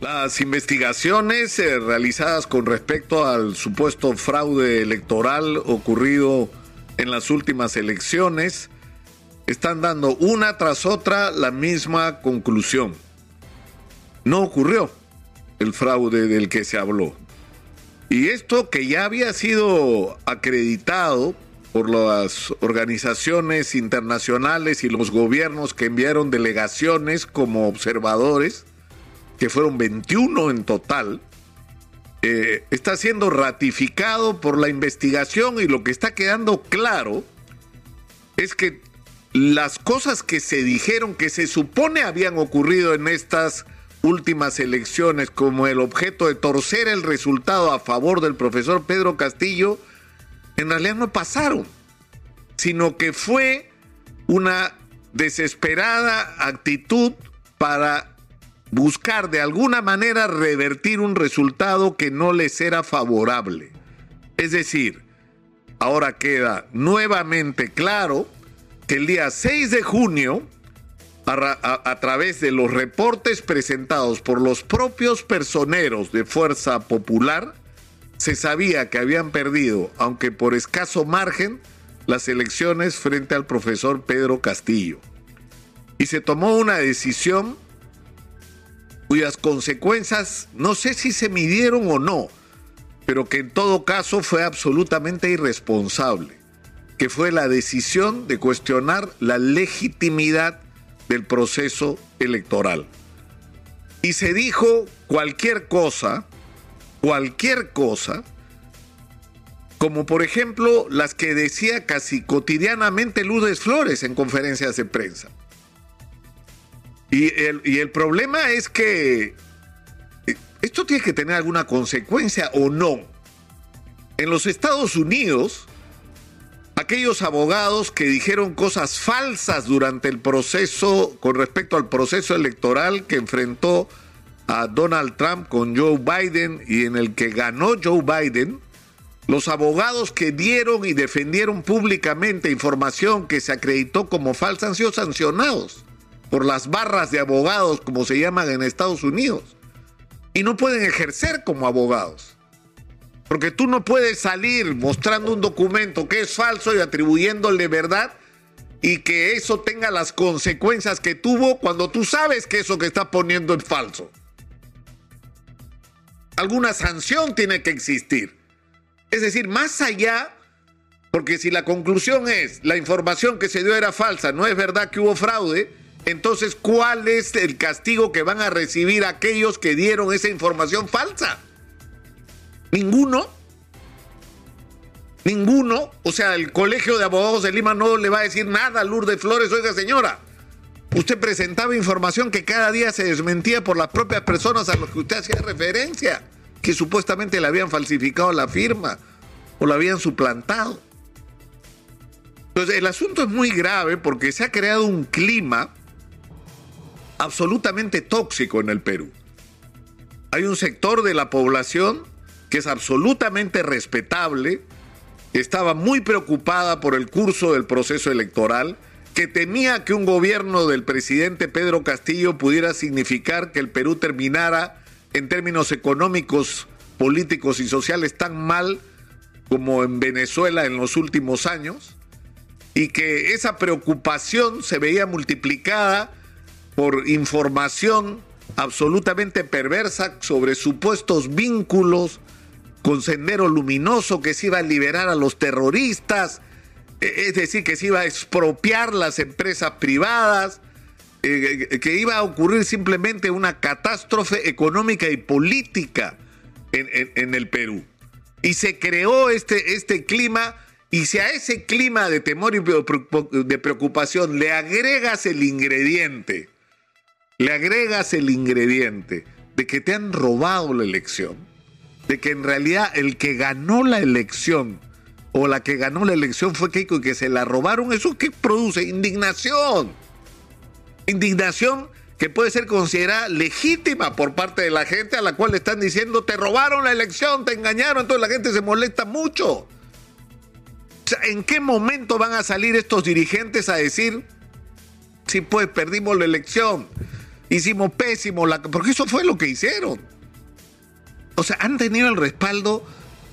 Las investigaciones eh, realizadas con respecto al supuesto fraude electoral ocurrido en las últimas elecciones están dando una tras otra la misma conclusión. No ocurrió el fraude del que se habló. Y esto que ya había sido acreditado por las organizaciones internacionales y los gobiernos que enviaron delegaciones como observadores, que fueron 21 en total, eh, está siendo ratificado por la investigación y lo que está quedando claro es que las cosas que se dijeron que se supone habían ocurrido en estas últimas elecciones como el objeto de torcer el resultado a favor del profesor Pedro Castillo, en realidad no pasaron, sino que fue una desesperada actitud para buscar de alguna manera revertir un resultado que no les era favorable. Es decir, ahora queda nuevamente claro que el día 6 de junio, a, través de los reportes presentados por los propios personeros de Fuerza Popular, se sabía que habían perdido, aunque por escaso margen, las elecciones frente al profesor Pedro Castillo. Y se tomó una decisión cuyas consecuencias no sé si se midieron o no, pero que en todo caso fue absolutamente irresponsable, que fue la decisión de cuestionar la legitimidad del proceso electoral. Y se dijo cualquier cosa, cualquier cosa, como por ejemplo las que decía casi cotidianamente Lourdes Flores en conferencias de prensa. Y el, problema es que eh, esto tiene que tener alguna consecuencia o no. En los Estados Unidos, aquellos abogados que dijeron cosas falsas durante el proceso con respecto al proceso electoral que enfrentó a Donald Trump con Joe Biden y en el que ganó Joe Biden, los abogados que dieron y defendieron públicamente información que se acreditó como falsa han sido sancionados por las barras de abogados, como se llaman en Estados Unidos, y no pueden ejercer como abogados. Porque tú no puedes salir mostrando un documento que es falso y atribuyéndole verdad y que eso tenga las consecuencias que tuvo cuando tú sabes que eso que está poniendo es falso. Alguna sanción tiene que existir. Es decir, más allá, porque si la conclusión es la información que se dio era falsa, no es verdad que hubo fraude, entonces, ¿cuál es el castigo que van a recibir aquellos que dieron esa información falsa? Ninguno. Ninguno. O sea, el Colegio de Abogados de Lima no le va a decir nada a Lourdes Flores. Oiga, señora, usted presentaba información que cada día se desmentía por las propias personas a las que usted hacía referencia, que supuestamente le habían falsificado la firma o la habían suplantado. Entonces, el asunto es muy grave porque se ha creado un clima absolutamente tóxico en el Perú. Hay un sector de la población que es absolutamente respetable, estaba muy preocupada por el curso del proceso electoral, que temía que un gobierno del presidente Pedro Castillo pudiera significar que el Perú terminara en términos económicos, políticos y sociales tan mal como en Venezuela en los últimos años, y que esa preocupación se veía multiplicada por información absolutamente perversa sobre supuestos vínculos con Sendero Luminoso que se iba a liberar a los terroristas, e, es decir, que se iba a expropiar las empresas privadas, eh, que iba a ocurrir simplemente una catástrofe económica y política en, en el Perú. Y se creó este, este clima, y si a ese clima de temor y de preocupación le agregas el ingrediente, le agregas el ingrediente de que te han robado la elección, de que en realidad el que ganó la elección o la que ganó la elección fue Keiko y que se la robaron, ¿eso qué produce? Indignación. Indignación que puede ser considerada legítima por parte de la gente a la cual le están diciendo te robaron la elección, te engañaron, entonces la gente se molesta mucho. ¿En qué momento van a salir estos dirigentes a decir, sí, pues perdimos la elección? Hicimos pésimo, la, porque eso fue lo que hicieron. O sea, han tenido el respaldo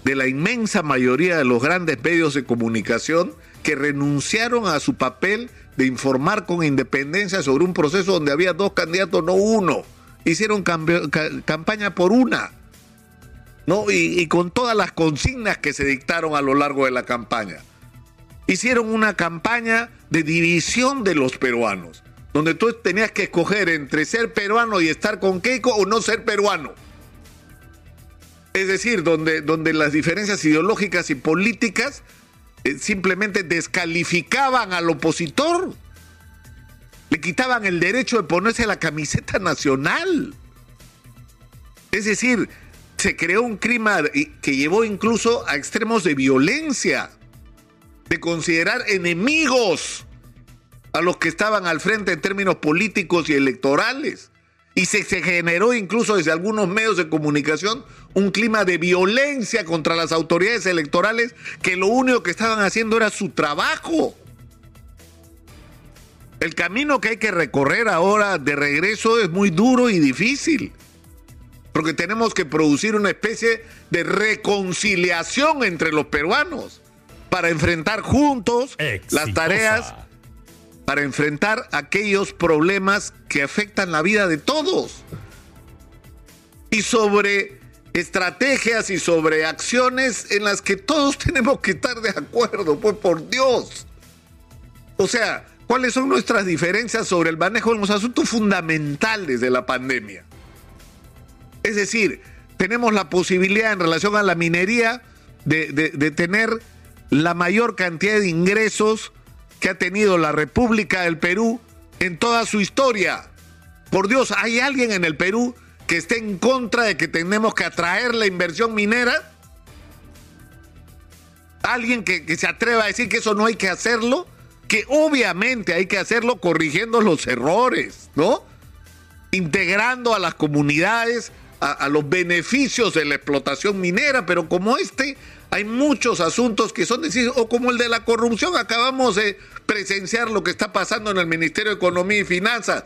de la inmensa mayoría de los grandes medios de comunicación que renunciaron a su papel de informar con independencia sobre un proceso donde había dos candidatos, no uno. Hicieron campaña por una. ¿no? Y, y, con todas las consignas que se dictaron a lo largo de la campaña. Hicieron una campaña de división de los peruanos, donde tú tenías que escoger entre ser peruano y estar con Keiko o no ser peruano. Es decir, donde, donde las diferencias ideológicas y políticas eh, simplemente descalificaban al opositor, le quitaban el derecho de ponerse la camiseta nacional. Es decir, se creó un clima que llevó incluso a extremos de violencia, de considerar enemigos a los que estaban al frente en términos políticos y electorales. Y se, se, generó incluso desde algunos medios de comunicación un clima de violencia contra las autoridades electorales que lo único que estaban haciendo era su trabajo. El camino que hay que recorrer ahora de regreso es muy duro y difícil porque tenemos que producir una especie de reconciliación entre los peruanos para enfrentar juntos las tareas, para enfrentar aquellos problemas que afectan la vida de todos. Y sobre estrategias y sobre acciones en las que todos tenemos que estar de acuerdo, pues por Dios. O sea, ¿cuáles son nuestras diferencias sobre el manejo de los asuntos fundamentales de la pandemia? Es decir, tenemos la posibilidad en relación a la minería de, tener la mayor cantidad de ingresos que ha tenido la República del Perú en toda su historia. Por Dios, ¿hay alguien en el Perú que esté en contra de que tenemos que atraer la inversión minera? ¿Alguien que, se atreva a decir que eso no hay que hacerlo? Que obviamente hay que hacerlo corrigiendo los errores, ¿no? Integrando a las comunidades a, los beneficios de la explotación minera, pero como este, hay muchos asuntos que son decididos, o como el de la corrupción, acabamos de presenciar lo que está pasando en el Ministerio de Economía y Finanzas.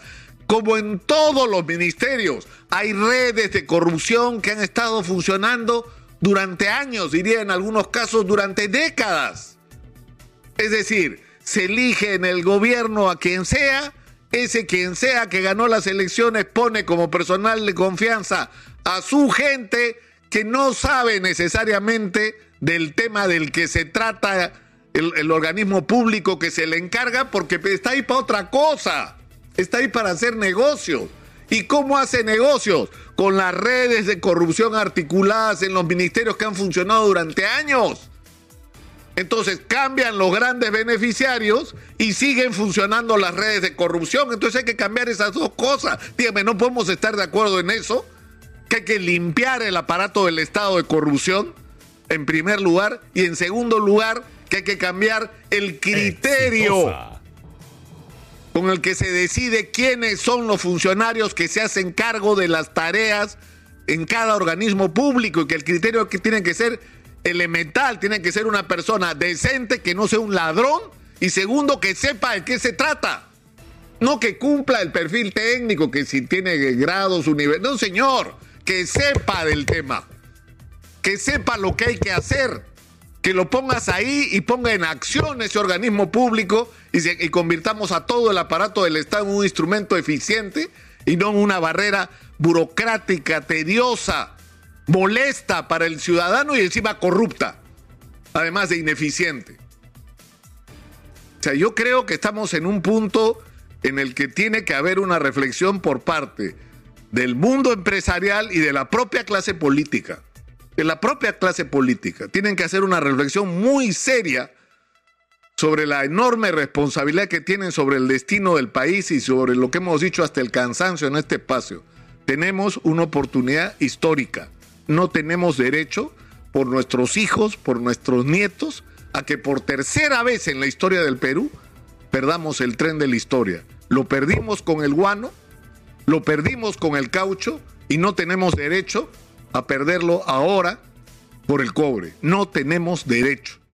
Como en todos los ministerios, hay redes de corrupción que han estado funcionando durante años, diría en algunos casos durante décadas. Es decir, se elige en el gobierno a quien sea, ese quien sea que ganó las elecciones pone como personal de confianza a su gente que no sabe necesariamente del tema del que se trata el, organismo público que se le encarga porque está ahí para otra cosa, está ahí para hacer negocios. ¿Y cómo hace negocios? Con las redes de corrupción articuladas en los ministerios que han funcionado durante años. Entonces cambian los grandes beneficiarios y siguen funcionando las redes de corrupción. Entonces hay que cambiar esas dos cosas. Dígame, ¿no podemos estar de acuerdo en eso? Que hay que limpiar el aparato del Estado de corrupción, en primer lugar, y en segundo lugar, que hay que cambiar el criterio con el que se decide quiénes son los funcionarios que se hacen cargo de las tareas en cada organismo público y que el criterio que tiene que ser elemental, tiene que ser una persona decente, que no sea un ladrón, y segundo, que sepa de qué se trata. No que cumpla el perfil técnico, que si tiene grados, nivel No, señor, que sepa del tema. Que sepa lo que hay que hacer. Que lo pongas ahí y ponga en acción ese organismo público y, y convirtamos a todo el aparato del Estado en un instrumento eficiente y no en una barrera burocrática, tediosa, molesta para el ciudadano y encima corrupta, además de ineficiente. O sea, yo creo que estamos en un punto en el que tiene que haber una reflexión por parte del mundo empresarial y de la propia clase política. De la propia clase política. Tienen que hacer una reflexión muy seria sobre la enorme responsabilidad que tienen sobre el destino del país y sobre lo que hemos dicho hasta el cansancio en este espacio. Tenemos una oportunidad histórica no tenemos derecho por nuestros hijos, por nuestros nietos, a que por tercera vez en la historia del Perú perdamos el tren de la historia. Lo perdimos con el guano, lo perdimos con el caucho y no tenemos derecho a perderlo ahora por el cobre. No tenemos derecho.